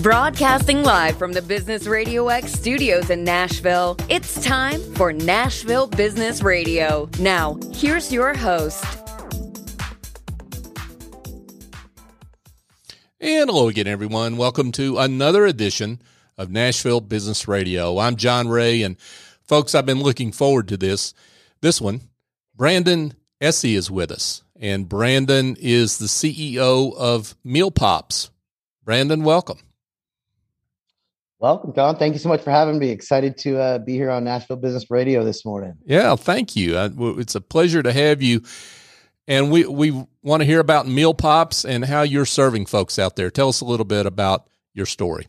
Broadcasting live from the Business Radio X studios in Nashville, it's time for Nashville Business Radio. Now, here's your host. And hello again, everyone. Welcome to another edition of Nashville Business Radio. I'm John Ray, and folks, I've been looking forward to this. This one, Brandon Essie is with us, and Brandon is the CEO of Meal Pops. Brandon, welcome. Welcome, Don. Thank you so much for having me. Excited to uh, be here on Nashville Business Radio this morning. Yeah, thank you. it's a pleasure to have you. And we, we want to hear about Meal Pops and how you're serving folks out there. Tell us a little bit about your story.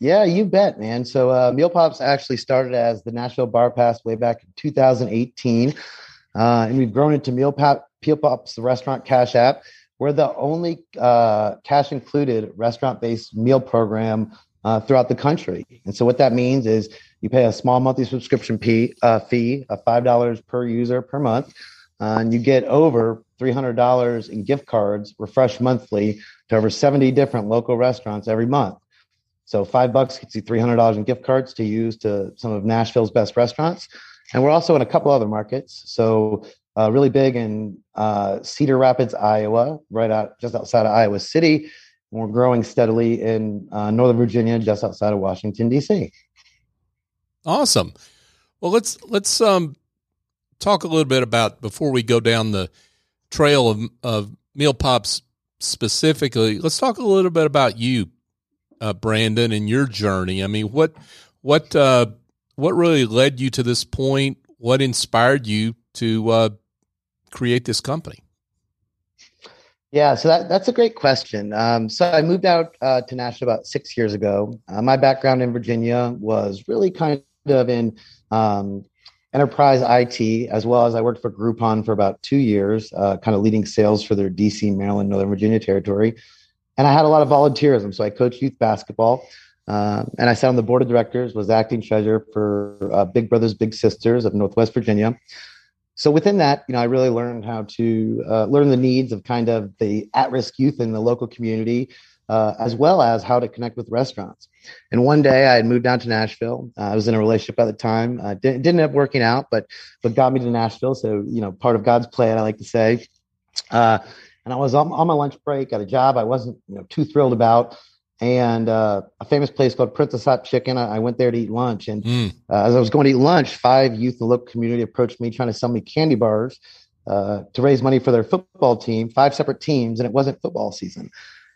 Yeah, you bet, man. So uh, Meal Pops actually started as the Nashville Bar Pass way back in 2018. Uh, and we've grown into Meal, Pop, Meal Pops, the restaurant cash app. We're the only uh, cash included restaurant based meal program uh, throughout the country. And so what that means is you pay a small monthly subscription fee, uh, fee of five dollars per user per month, uh, and you get over three hundred dollars in gift cards, refreshed monthly, to over seventy different local restaurants every month. So five bucks gets you three hundred dollars in gift cards to use to some of Nashville's best restaurants, and we're also in a couple other markets. So uh, really big in uh, Cedar Rapids, Iowa, right out just outside of Iowa City we're growing steadily in uh, Northern Virginia, just outside of Washington D.C. Awesome. Well, let's let's um, talk a little bit about before we go down the trail of of meal pops specifically. Let's talk a little bit about you, uh, Brandon, and your journey. I mean, what what uh, what really led you to this point? What inspired you to uh, create this company? Yeah, so that, that's a great question. Um, so I moved out uh, to Nashville about six years ago. Uh, my background in Virginia was really kind of in um, enterprise IT, as well as I worked for Groupon for about two years, uh, kind of leading sales for their DC, Maryland, Northern Virginia territory. And I had a lot of volunteerism. So I coached youth basketball. Uh, and I sat on the board of directors, was acting treasurer for uh, Big Brothers Big Sisters of Northwest Virginia so within that, you know, I really learned how to uh, learn the needs of kind of the at-risk youth in the local community, uh, as well as how to connect with restaurants. And one day, I had moved down to Nashville. Uh, I was in a relationship at the time. Uh, didn't, didn't end up working out, but but got me to Nashville. So you know, part of God's plan, I like to say. Uh, and I was on, on my lunch break at a job I wasn't you know too thrilled about and uh, a famous place called Prince's Hot Chicken. I, I went there to eat lunch, and mm. uh, as I was going to eat lunch, five youth in the local community approached me trying to sell me candy bars uh, to raise money for their football team. Five separate teams, and it wasn't football season.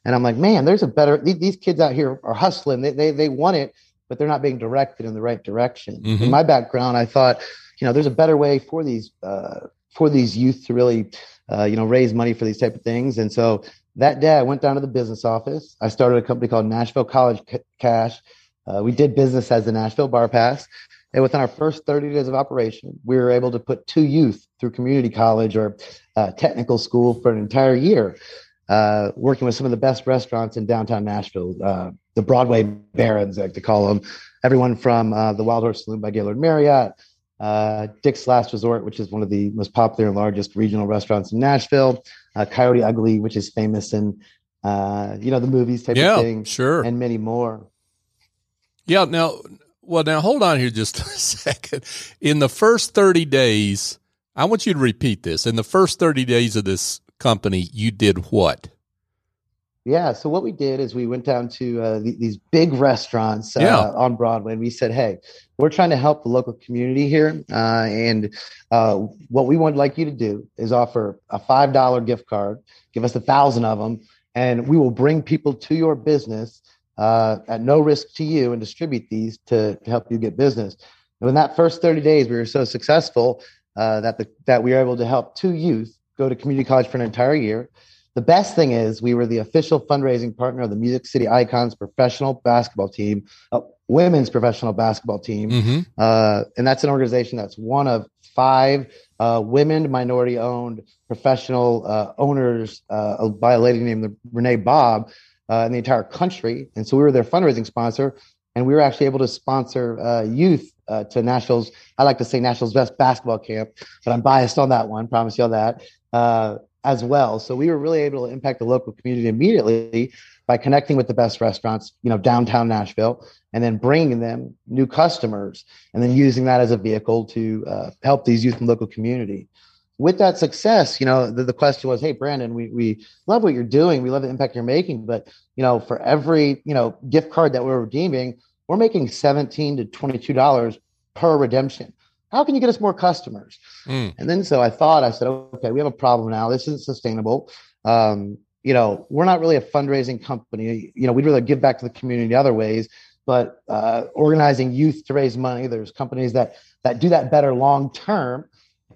And I'm like, man, there's a better. These, these kids out here are hustling. They, they they want it, but they're not being directed in the right direction. Mm-hmm. In my background, I thought, you know, there's a better way for these uh, for these youth to really, uh, you know, raise money for these type of things. And so that day I went down to the business office. I started a company called Nashville College Cash. Uh, we did business as the Nashville Bar Pass. And within our first 30 days of operation, we were able to put two youth through community college or uh, technical school for an entire year, uh, working with some of the best restaurants in downtown Nashville, uh, the Broadway Barons, I like to call them. Everyone from uh, the Wild Horse Saloon by Gaylord Marriott, uh, Dick's Last Resort, which is one of the most popular and largest regional restaurants in Nashville, uh, Coyote Ugly, which is famous in uh, you know the movies type yeah, of thing, sure, and many more. Yeah. Now, well, now hold on here just a second. In the first thirty days, I want you to repeat this. In the first thirty days of this company, you did what? Yeah. So what we did is we went down to uh, th- these big restaurants uh, yeah. on Broadway, and we said, "Hey, we're trying to help the local community here, uh, and uh, what we would like you to do is offer a five dollar gift card. Give us a thousand of them, and we will bring people to your business uh, at no risk to you, and distribute these to, to help you get business." And in that first thirty days, we were so successful uh, that the, that we were able to help two youth go to community college for an entire year the best thing is we were the official fundraising partner of the Music City Icons professional basketball team, uh, women's professional basketball team, mm-hmm. uh, and that's an organization that's one of five uh, women minority-owned professional uh, owners uh, by a lady named Renee Bob uh, in the entire country. And so we were their fundraising sponsor, and we were actually able to sponsor youth to Nashville's. I like to say Nashville's best basketball camp, but I'm biased on that one. Promise you all that as well. So we were really able to impact the local community immediately by connecting with the best restaurants, you know, downtown Nashville, and then bringing them new customers, and then using that as a vehicle to uh, help these youth and local community. With that success, you know, the, the question was, "Hey, Brandon, we we love what you're doing, we love the impact you're making, but you know, for every you know gift card that we're redeeming, we're making seventeen to twenty two dollars per redemption." How can you get us more customers? Mm. And then so I thought, I said, okay, we have a problem now. This isn't sustainable. Um, you know, we're not really a fundraising company. You know, we'd rather give back to the community other ways, but uh, organizing youth to raise money, there's companies that that do that better long term.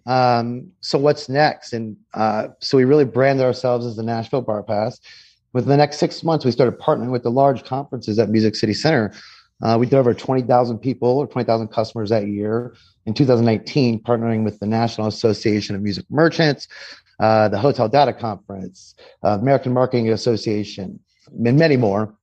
Um, so what's next? And uh, so we really branded ourselves as the Nashville Bar Pass. Within the next six months, we started partnering with the large conferences at Music City Center. Uh, we did over 20,000 people or 20,000 customers that year in 2019, partnering with the National Association of Music Merchants, uh, the Hotel Data Conference, uh, American Marketing Association, and many more,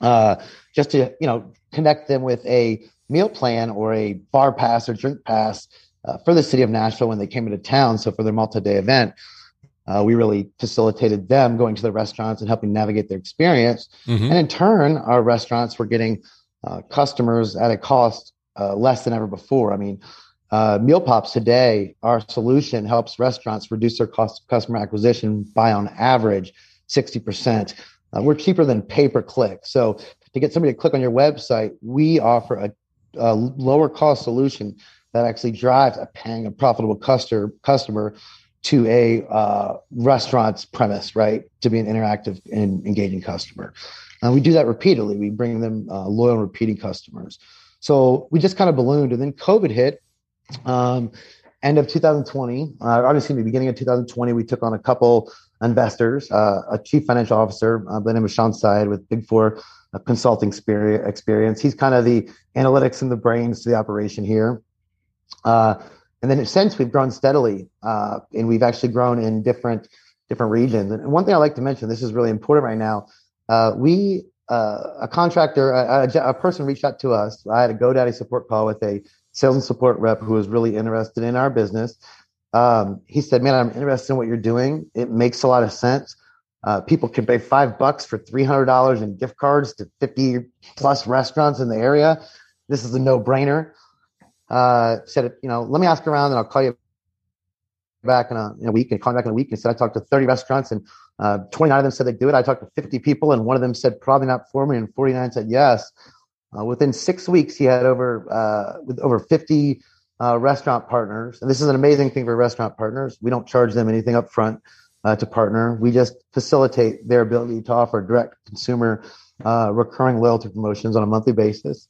uh, just to you know connect them with a meal plan or a bar pass or drink pass uh, for the city of Nashville when they came into town. So for their multi-day event, uh, we really facilitated them going to the restaurants and helping navigate their experience. Mm-hmm. And in turn, our restaurants were getting uh, customers at a cost uh, less than ever before. I mean, uh, Meal Pops today, our solution helps restaurants reduce their cost of customer acquisition by on average 60%. Uh, we're cheaper than pay per click. So to get somebody to click on your website, we offer a, a lower cost solution that actually drives a paying a profitable customer customer to a uh, restaurant's premise, right? To be an interactive and engaging customer. And we do that repeatedly. We bring them uh, loyal, repeating customers. So we just kind of ballooned, and then COVID hit. Um, end of 2020, uh, obviously, in the beginning of 2020, we took on a couple investors, uh, a chief financial officer uh, by the name of Sean Syed with Big Four uh, consulting experience. He's kind of the analytics and the brains to the operation here. Uh, and then since we've grown steadily, uh, and we've actually grown in different different regions. And one thing I like to mention, this is really important right now. Uh, we uh, a contractor, a, a, a, person reached out to us. I had a GoDaddy support call with a sales and support rep who was really interested in our business. Um, he said, "Man, I'm interested in what you're doing. It makes a lot of sense. Uh, people can pay five bucks for three hundred dollars in gift cards to fifty plus restaurants in the area. This is a no brainer." Uh, said, "You know, let me ask around, and I'll call you back in a, in a week." And call me back in a week. And said, "I talked to thirty restaurants and." Uh, 29 of them said they'd do it. I talked to 50 people, and one of them said probably not for me, and 49 said yes. Uh, within six weeks, he had over uh, with over 50 uh, restaurant partners, and this is an amazing thing for restaurant partners. We don't charge them anything up front uh, to partner. We just facilitate their ability to offer direct consumer uh, recurring loyalty promotions on a monthly basis.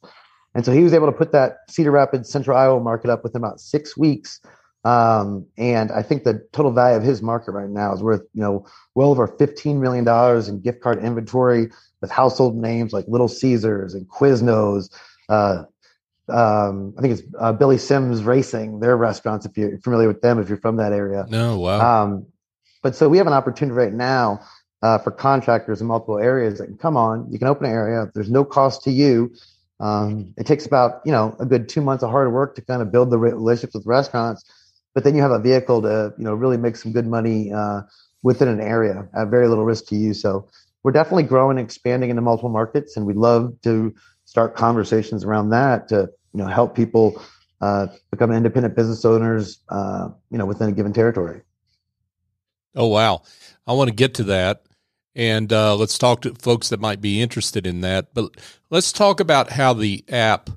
And so he was able to put that Cedar Rapids Central Iowa market up within about six weeks um, and I think the total value of his market right now is worth, you know, well over $15 million in gift card inventory with household names like Little Caesars and Quiznos. Uh, um, I think it's uh, Billy Sims Racing, their restaurants, if you're familiar with them, if you're from that area. No, wow. Um, but so we have an opportunity right now uh, for contractors in multiple areas that can come on. You can open an area. There's no cost to you. Um, it takes about, you know, a good two months of hard work to kind of build the relationships with restaurants but then you have a vehicle to you know really make some good money uh, within an area at very little risk to you. So we're definitely growing and expanding into multiple markets, and we'd love to start conversations around that to you know help people uh, become independent business owners, uh, you know, within a given territory. Oh wow, I want to get to that, and uh, let's talk to folks that might be interested in that. But let's talk about how the app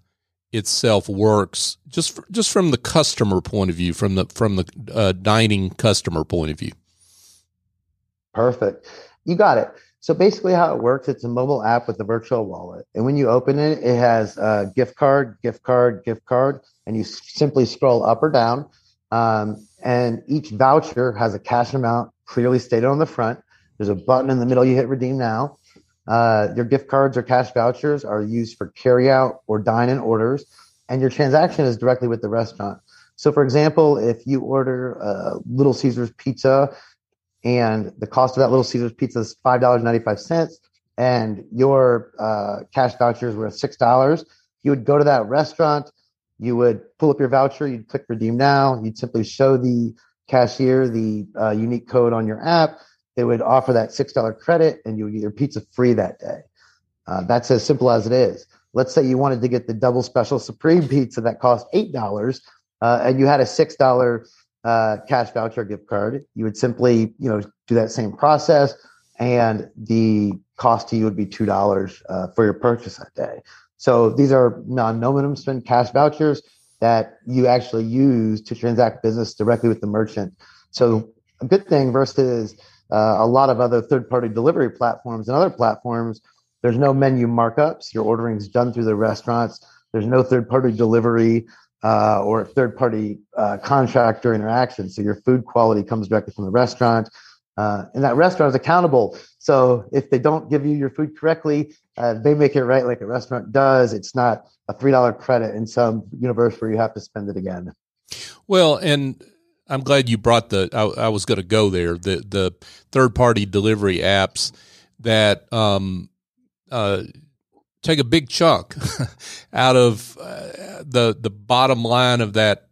itself works just just from the customer point of view from the from the uh, dining customer point of view. Perfect. You got it. So basically how it works it's a mobile app with a virtual wallet. And when you open it it has a gift card gift card gift card and you simply scroll up or down. Um, and each voucher has a cash amount clearly stated on the front. There's a button in the middle you hit redeem now uh, your gift cards or cash vouchers are used for carryout or dine-in orders, and your transaction is directly with the restaurant. So, for example, if you order a Little Caesars pizza and the cost of that Little Caesars pizza is five dollars ninety five cents, and your uh, cash vouchers were six dollars, you would go to that restaurant, you would pull up your voucher, you'd click redeem now, you'd simply show the cashier the uh, unique code on your app, they would offer that $6 credit and you would get your pizza free that day. Uh, that's as simple as it is. Let's say you wanted to get the double special supreme pizza that cost $8 uh, and you had a $6 uh, cash voucher gift card. You would simply, you know, do that same process and the cost to you would be $2 uh, for your purchase that day. So these are non no minimum spend cash vouchers that you actually use to transact business directly with the merchant. So a good thing versus uh, a lot of other third party delivery platforms and other platforms, there's no menu markups. Your ordering is done through the restaurants. There's no third party delivery uh, or third party uh, contractor interaction. So your food quality comes directly from the restaurant. Uh, and that restaurant is accountable. So if they don't give you your food correctly, uh, they make it right like a restaurant does. It's not a three dollar credit in some universe where you have to spend it again. Well, and I'm glad you brought the. I, I was going to go there. The the third party delivery apps that um, uh, take a big chunk out of uh, the the bottom line of that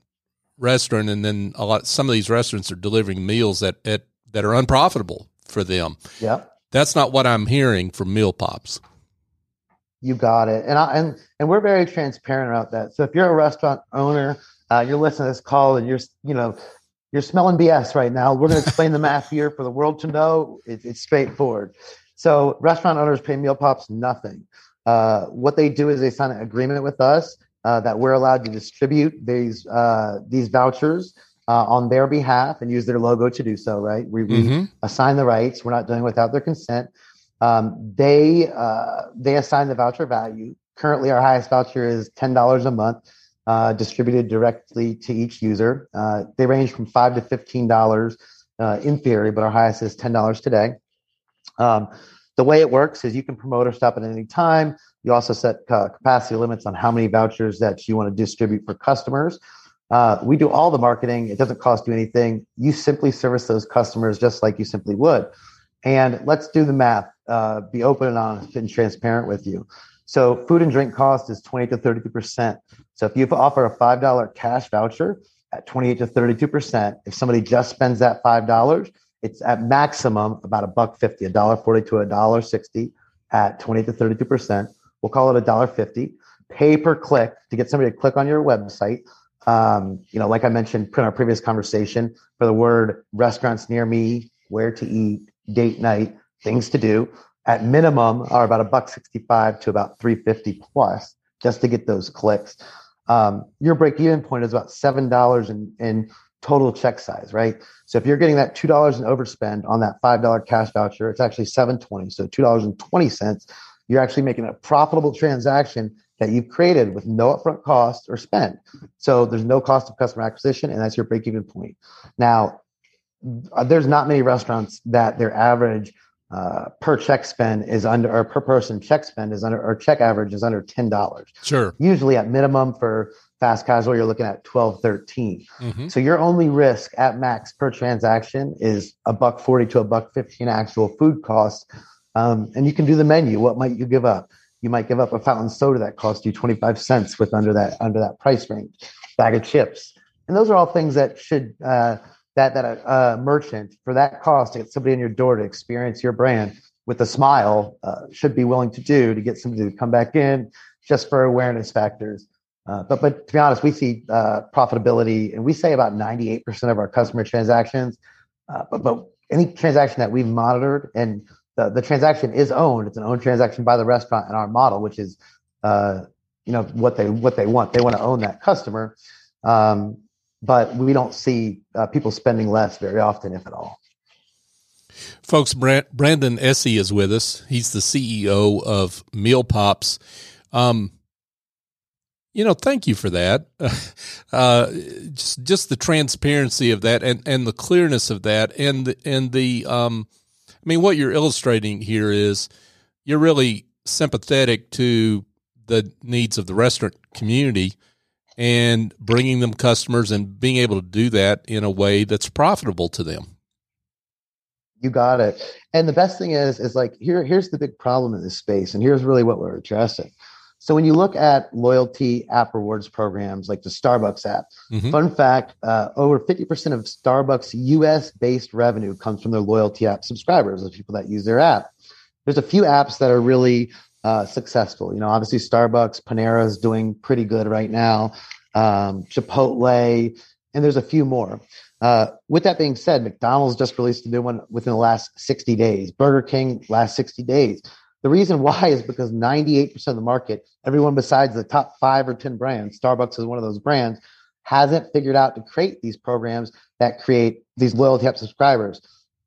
restaurant, and then a lot. Some of these restaurants are delivering meals that at, that are unprofitable for them. Yeah, that's not what I'm hearing from Meal Pops. You got it, and I, and and we're very transparent about that. So if you're a restaurant owner, uh, you're listening to this call, and you're you know you're smelling BS right now. We're going to explain the math here for the world to know. It, it's straightforward. So restaurant owners pay Meal Pops nothing. Uh, what they do is they sign an agreement with us uh, that we're allowed to distribute these uh, these vouchers uh, on their behalf and use their logo to do so. Right? We, mm-hmm. we assign the rights. We're not doing it without their consent. Um, they uh, they assign the voucher value. Currently, our highest voucher is ten dollars a month, uh, distributed directly to each user. Uh, they range from five to fifteen dollars uh, in theory, but our highest is ten dollars today. Um, the way it works is you can promote or stop at any time. You also set uh, capacity limits on how many vouchers that you want to distribute for customers. Uh, we do all the marketing. It doesn't cost you anything. You simply service those customers just like you simply would. And let's do the math, uh, be open and honest and transparent with you. So food and drink cost is 20 to 32%. So if you offer a $5 cash voucher at 28 to 32%, if somebody just spends that $5, it's at maximum about a buck 50, a dollar 40 to a dollar 60 at 20 to 32%. We'll call it a dollar 50. Pay per click to get somebody to click on your website. Um, you know, like I mentioned in our previous conversation, for the word restaurants near me, where to eat, date night, things to do at minimum are about a buck 65 to about 350 plus just to get those clicks. Um, your break even point is about $7 in, in total check size, right? So if you're getting that $2 in overspend on that $5 cash voucher, it's actually 720. So $2.20, you're actually making a profitable transaction that you've created with no upfront cost or spend. So there's no cost of customer acquisition, and that's your break even point. Now, there's not many restaurants that their average uh, per check spend is under or per person check spend is under or check average is under ten dollars. Sure. Usually at minimum for fast casual, you're looking at 12, 13. Mm-hmm. So your only risk at max per transaction is a buck 40 to a buck 15 actual food costs. Um, and you can do the menu. What might you give up? You might give up a fountain soda that cost you 25 cents with under that under that price range, bag of chips. And those are all things that should uh, that that a, a, merchant for that cost to get somebody in your door to experience your brand with a smile uh, should be willing to do to get somebody to come back in just for awareness factors. Uh, but but to be honest, we see uh, profitability, and we say about ninety eight percent of our customer transactions. Uh, but but any transaction that we've monitored and the, the transaction is owned, it's an owned transaction by the restaurant in our model, which is uh, you know what they what they want. They want to own that customer. Um, but we don't see uh, people spending less very often, if at all. Folks, Brandon Essie is with us. He's the CEO of Meal Pops. Um, you know, thank you for that. Uh, just just the transparency of that and, and the clearness of that and the, and the um, I mean, what you're illustrating here is you're really sympathetic to the needs of the restaurant community and bringing them customers and being able to do that in a way that's profitable to them. You got it. And the best thing is, is like here, here's the big problem in this space, and here's really what we're addressing. So when you look at loyalty app rewards programs like the Starbucks app, mm-hmm. fun fact: uh, over fifty percent of Starbucks U.S. based revenue comes from their loyalty app subscribers, the people that use their app. There's a few apps that are really uh, successful. You know, obviously Starbucks, Panera is doing pretty good right now. Um, Chipotle, and there's a few more. Uh, with that being said, McDonald's just released a new one within the last 60 days. Burger King last 60 days. The reason why is because 98% of the market, everyone besides the top five or 10 brands, Starbucks is one of those brands, hasn't figured out to create these programs that create these loyalty app subscribers.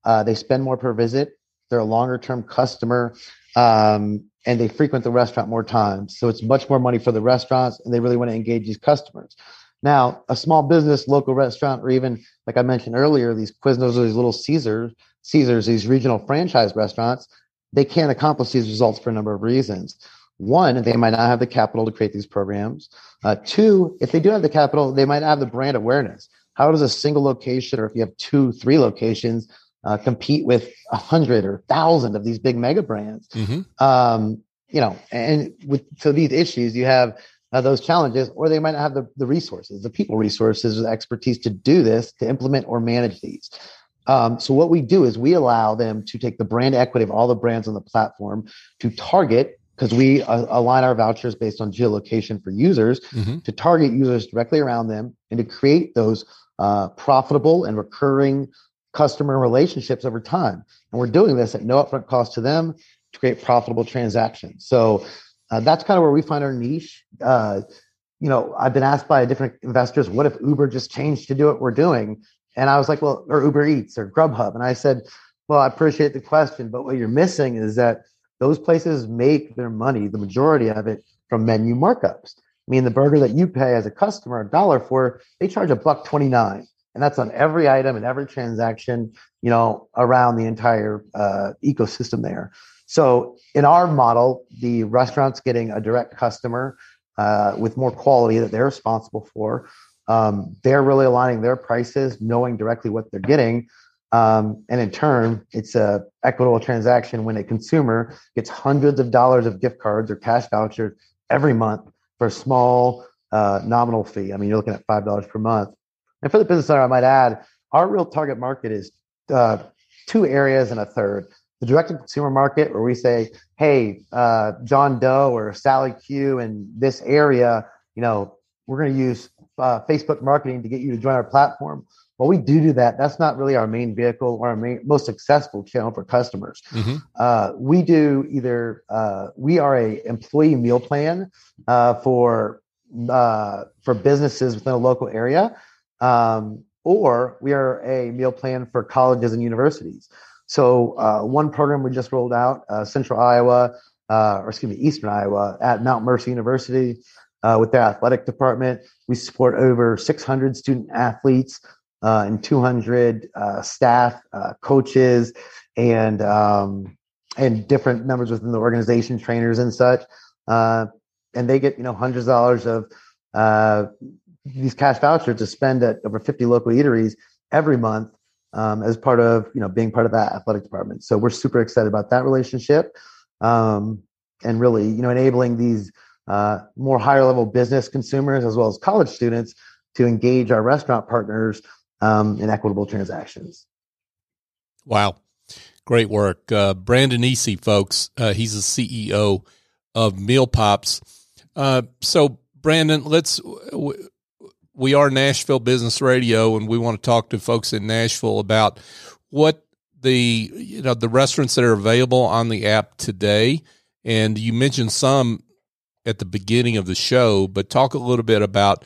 Uh, they spend more per visit. They're a longer term customer. Um, and they frequent the restaurant more times. So it's much more money for the restaurants and they really want to engage these customers. Now, a small business, local restaurant, or even like I mentioned earlier, these Quiznos or these little Caesars, Caesars, these regional franchise restaurants, they can't accomplish these results for a number of reasons. One, they might not have the capital to create these programs. Uh, two, if they do have the capital, they might have the brand awareness. How does a single location, or if you have two, three locations, uh, compete with a hundred or thousand of these big mega brands? Mm-hmm. Um, you know, and with so these issues, you have uh, those challenges, or they might not have the, the resources, the people resources, the expertise to do this, to implement or manage these. Um, so what we do is we allow them to take the brand equity of all the brands on the platform to target because we uh, align our vouchers based on geolocation for users mm-hmm. to target users directly around them and to create those uh, profitable and recurring customer relationships over time. And we're doing this at no upfront cost to them to create profitable transactions. So uh, that's kind of where we find our niche. Uh, you know, I've been asked by different investors, what if Uber just changed to do what we're doing? And I was like, well, or Uber Eats or Grubhub. And I said, well, I appreciate the question, but what you're missing is that those places make their money, the majority of it, from menu markups. I mean, the burger that you pay as a customer a dollar for, they charge a buck 29. And that's on every item and every transaction, you know, around the entire uh, ecosystem there. So in our model, the restaurant's getting a direct customer uh, with more quality that they're responsible for. Um, they're really aligning their prices, knowing directly what they're getting. Um, and in turn, it's a equitable transaction when a consumer gets hundreds of dollars of gift cards or cash vouchers every month for a small uh, nominal fee. I mean, you're looking at five dollars per month. And for the business owner, I might add, our real target market is uh, two areas and a third the direct to consumer market where we say, hey, uh, John Doe or Sally Q in this area, you know, we're going to use uh, Facebook marketing to get you to join our platform. Well, we do do that. That's not really our main vehicle or our main, most successful channel for customers. Mm-hmm. Uh, we do either uh, we are a employee meal plan uh, for uh, for businesses within a local area, um, or we are a meal plan for colleges and universities. So uh, one program we just rolled out, uh, Central Iowa, uh, or excuse me, Eastern Iowa at Mount Mercy University uh, with their athletic department. We support over 600 student athletes uh, and 200 uh, staff, coaches, and um, and different members within the organization, trainers and such. and they get you know hundreds of dollars of these cash vouchers to spend at over 50 local eateries every month um, as part of you know being part of that athletic department. So we're super excited about that relationship, um, and really you know enabling these uh, more higher level business consumers as well as college students to engage our restaurant partners um, in equitable transactions. Wow, great work, uh, Brandon Essie, folks. Uh, he's the CEO of Meal Pops. Uh, so Brandon, let's we are Nashville Business Radio, and we want to talk to folks in Nashville about what the you know the restaurants that are available on the app today. And you mentioned some at the beginning of the show, but talk a little bit about,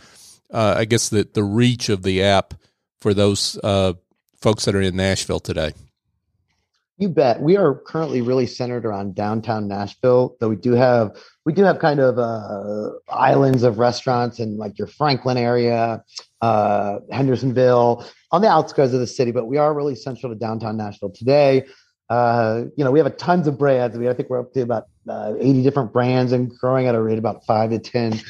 uh, I guess, the the reach of the app for those uh, folks that are in Nashville today. You bet. We are currently really centered around downtown Nashville, though we do have we do have kind of uh, islands of restaurants in like your Franklin area, uh, Hendersonville, on the outskirts of the city. But we are really central to downtown Nashville today. Uh, you know, we have a tons of brands. I I think we're up to about uh, 80 different brands and growing at a rate about five to 10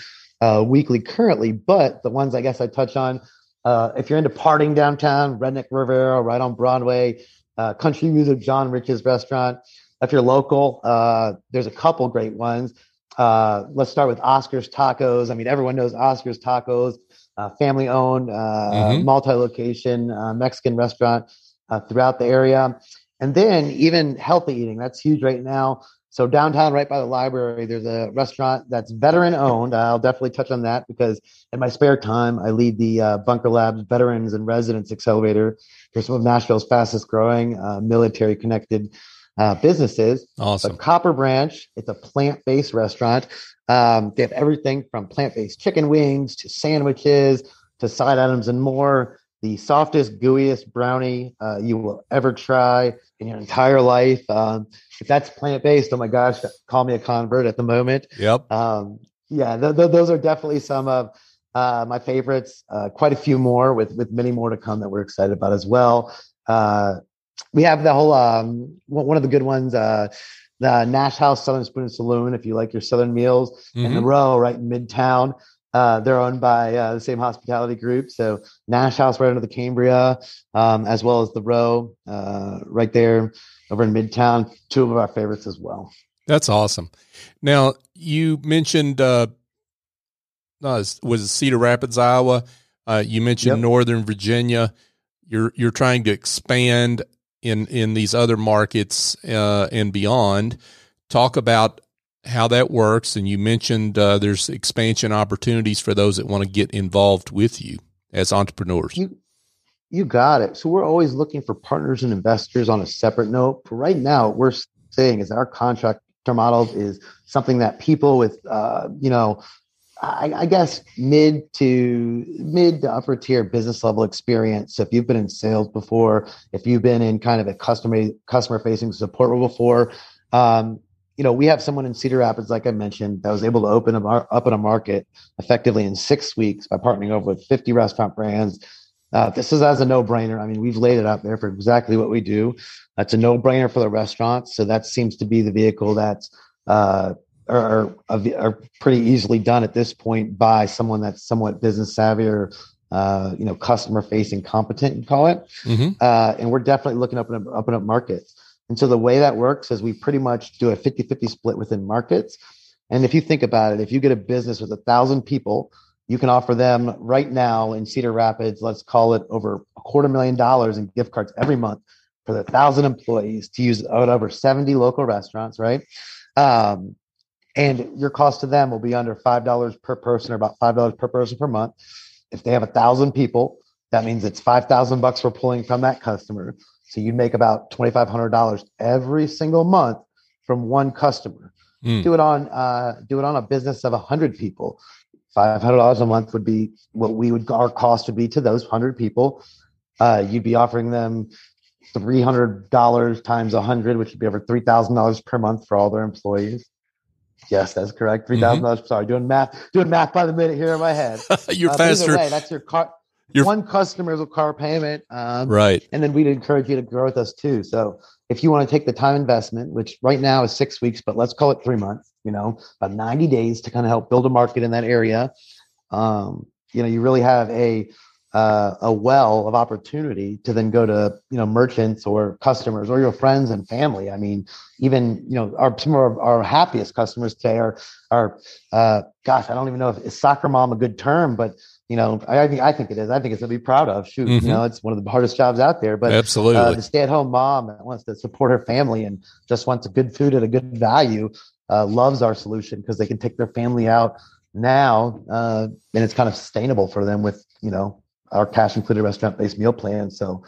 uh, weekly currently. But the ones I guess I touch on, uh, if you're into partying downtown, Redneck Riviera, right on Broadway, uh, country music, John Rich's restaurant. If you're local, uh, there's a couple great ones. uh, let's start with Oscar's Tacos. I mean, everyone knows Oscar's Tacos, uh, family owned, uh, mm-hmm. multi location uh, Mexican restaurant uh, throughout the area. And then even healthy eating, that's huge right now. So downtown, right by the library, there's a restaurant that's veteran owned. I'll definitely touch on that because in my spare time, I lead the uh, Bunker Labs Veterans in Residence Accelerator for some of Nashville's fastest growing uh, military connected uh, businesses. Awesome. But Copper Branch, it's a plant based restaurant. Um, they have everything from plant based chicken wings to sandwiches to side items and more. The softest, gooeyest brownie uh, you will ever try in your entire life. Um, if that's plant based, oh my gosh, call me a convert at the moment. Yep. Um, yeah, th- th- those are definitely some of uh, my favorites. Uh, quite a few more, with with many more to come that we're excited about as well. Uh, we have the whole um, one of the good ones. Uh, the Nash House Southern Spoon and Saloon, if you like your Southern meals, mm-hmm. in the row right in Midtown. Uh, they're owned by uh, the same hospitality group. So Nash House right under the Cambria, um, as well as the Row uh, right there over in Midtown. Two of our favorites as well. That's awesome. Now you mentioned uh, was it Cedar Rapids, Iowa? Uh, you mentioned yep. Northern Virginia. You're you're trying to expand in in these other markets uh, and beyond. Talk about how that works. And you mentioned uh, there's expansion opportunities for those that want to get involved with you as entrepreneurs. You, you got it. So we're always looking for partners and investors on a separate note. But right now, we're saying is our contractor model is something that people with, uh, you know, I, I, guess mid to mid to upper tier business level experience. So if you've been in sales before, if you've been in kind of a customer customer facing support role before, um, you know, we have someone in Cedar Rapids, like I mentioned, that was able to open a up in a market effectively in six weeks by partnering over with 50 restaurant brands. Uh, this is as a no brainer. I mean, we've laid it out there for exactly what we do. That's a no brainer for the restaurants. So that seems to be the vehicle that's uh, are, are, pretty easily done at this point by someone that's somewhat business savvy or uh, you know customer facing competent, you call it. Mm-hmm. Uh, and we're definitely looking up and up, up and up markets. And so the way that works is we pretty much do a 50 50 split within markets. And if you think about it, if you get a business with a thousand people, you can offer them right now in Cedar Rapids, let's call it over a quarter million dollars in gift cards every month for the thousand employees to use at over 70 local restaurants, right? Um, and your cost to them will be under $5 per person or about $5 per person per month. If they have a thousand people, that means it's 5,000 bucks we're pulling from that customer. So you'd make about $2,500 every single month from one customer. Mm. Do it on uh, do it on a business of 100 people. $500 a month would be what we would our cost would be to those 100 people. Uh, you'd be offering them $300 times 100, which would be over $3,000 per month for all their employees. Yes, that's correct. Three thousand dollars. Mm-hmm. Sorry, doing math, doing math by the minute here in my head. You're uh, faster. Way, that's your car. You're, one customer's a car payment. Um, right. And then we'd encourage you to grow with us too. So if you want to take the time investment, which right now is six weeks, but let's call it three months, you know, about 90 days to kind of help build a market in that area. Um, you know, you really have a, uh, a well of opportunity to then go to you know merchants or customers or your friends and family. I mean, even you know our some of our, our happiest customers today are are uh, gosh, I don't even know if is soccer mom a good term, but you know, I, I, think I think it is. I think it's to be proud of. Shoot, mm-hmm. you know, it's one of the hardest jobs out there. But absolutely, uh, the stay-at-home mom that wants to support her family and just wants a good food at a good value uh, loves our solution because they can take their family out now, uh, and it's kind of sustainable for them with you know our cash included restaurant-based meal plan. So,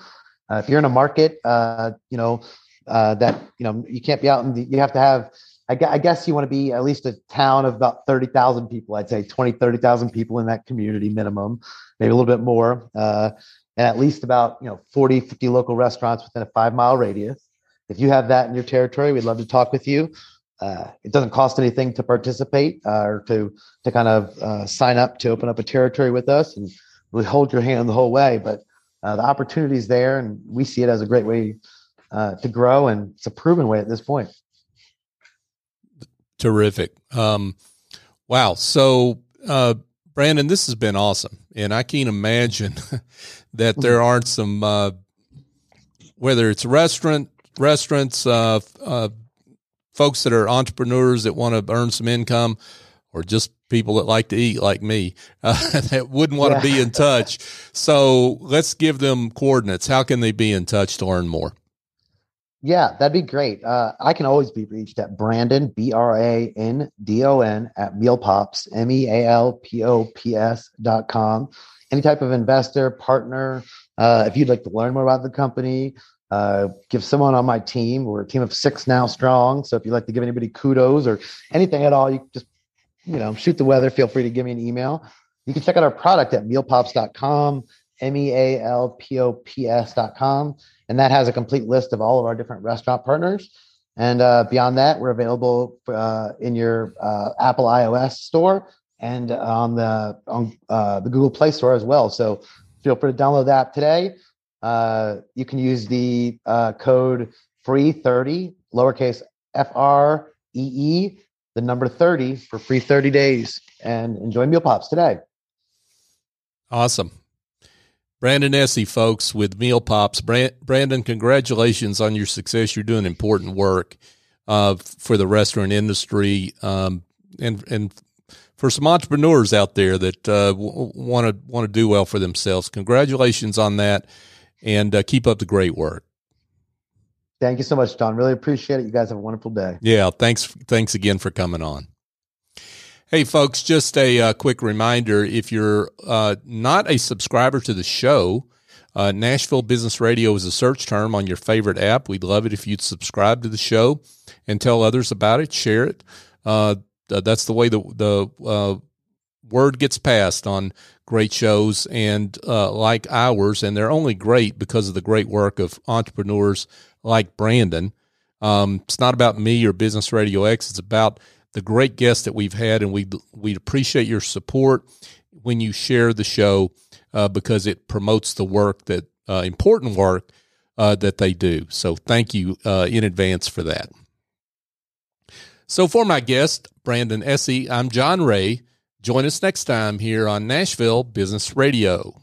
uh, if you're in a market, uh, you know uh, that you know you can't be out and you have to have I, guess you want to be at least a town of about 30,000 people. I'd say 20, 30,000 people in that community minimum, maybe a little bit more. Uh, and at least about, you know, 40, 50 local restaurants within a five mile radius. If you have that in your territory, we'd love to talk with you. Uh, it doesn't cost anything to participate uh, or to, to kind of uh, sign up to open up a territory with us and we hold your hand the whole way. But uh, the opportunity is there and we see it as a great way uh, to grow. And it's a proven way at this point. Terrific. Um, wow. So, uh, Brandon, this has been awesome. And I can't imagine that there aren't some, uh, whether it's restaurant, restaurants, uh, uh, folks that are entrepreneurs that want to earn some income, or just people that like to eat like me uh, that wouldn't want to yeah. be in touch. So let's give them coordinates. How can they be in touch to learn more? Yeah, that'd be great. Uh, I can always be reached at Brandon, B R A N D O N, at Mealpops, M E A L P O P S dot com. Any type of investor, partner, uh, if you'd like to learn more about the company, uh, give someone on my team. We're a team of six now strong. So if you'd like to give anybody kudos or anything at all, you just, you know, shoot the weather. Feel free to give me an email. You can check out our product at mealpops.com, M E A L P O P S.com and that has a complete list of all of our different restaurant partners. And uh, beyond that, we're available uh, in your uh, Apple iOS store and on the on uh, the Google Play Store as well. So feel free to download that today. Uh, you can use the uh, code free thirty lowercase f r e e the number thirty for free thirty days and enjoy meal pops today. Awesome. Brandon Essie, folks, with Meal Pops. Brandon, congratulations on your success. You're doing important work uh, for the restaurant industry, um, and and for some entrepreneurs out there that want to want to do well for themselves. Congratulations on that, and uh, keep up the great work. Thank you so much, Don. Really appreciate it. You guys have a wonderful day. Yeah, thanks. Thanks again for coming on. Hey, folks, just a uh, quick reminder if you're uh, not a subscriber to the show, uh, Nashville Business Radio is a search term on your favorite app. We'd love it if you'd subscribe to the show and tell others about it, share it. Uh, that's the way the, the uh, word gets passed on great shows and uh, like ours. And they're only great because of the great work of entrepreneurs like Brandon. Um, it's not about me or Business Radio X, it's about the great guests that we've had, and we we appreciate your support when you share the show uh, because it promotes the work that uh, important work uh, that they do. So thank you uh, in advance for that. So for my guest Brandon Essie, I'm John Ray. Join us next time here on Nashville Business Radio.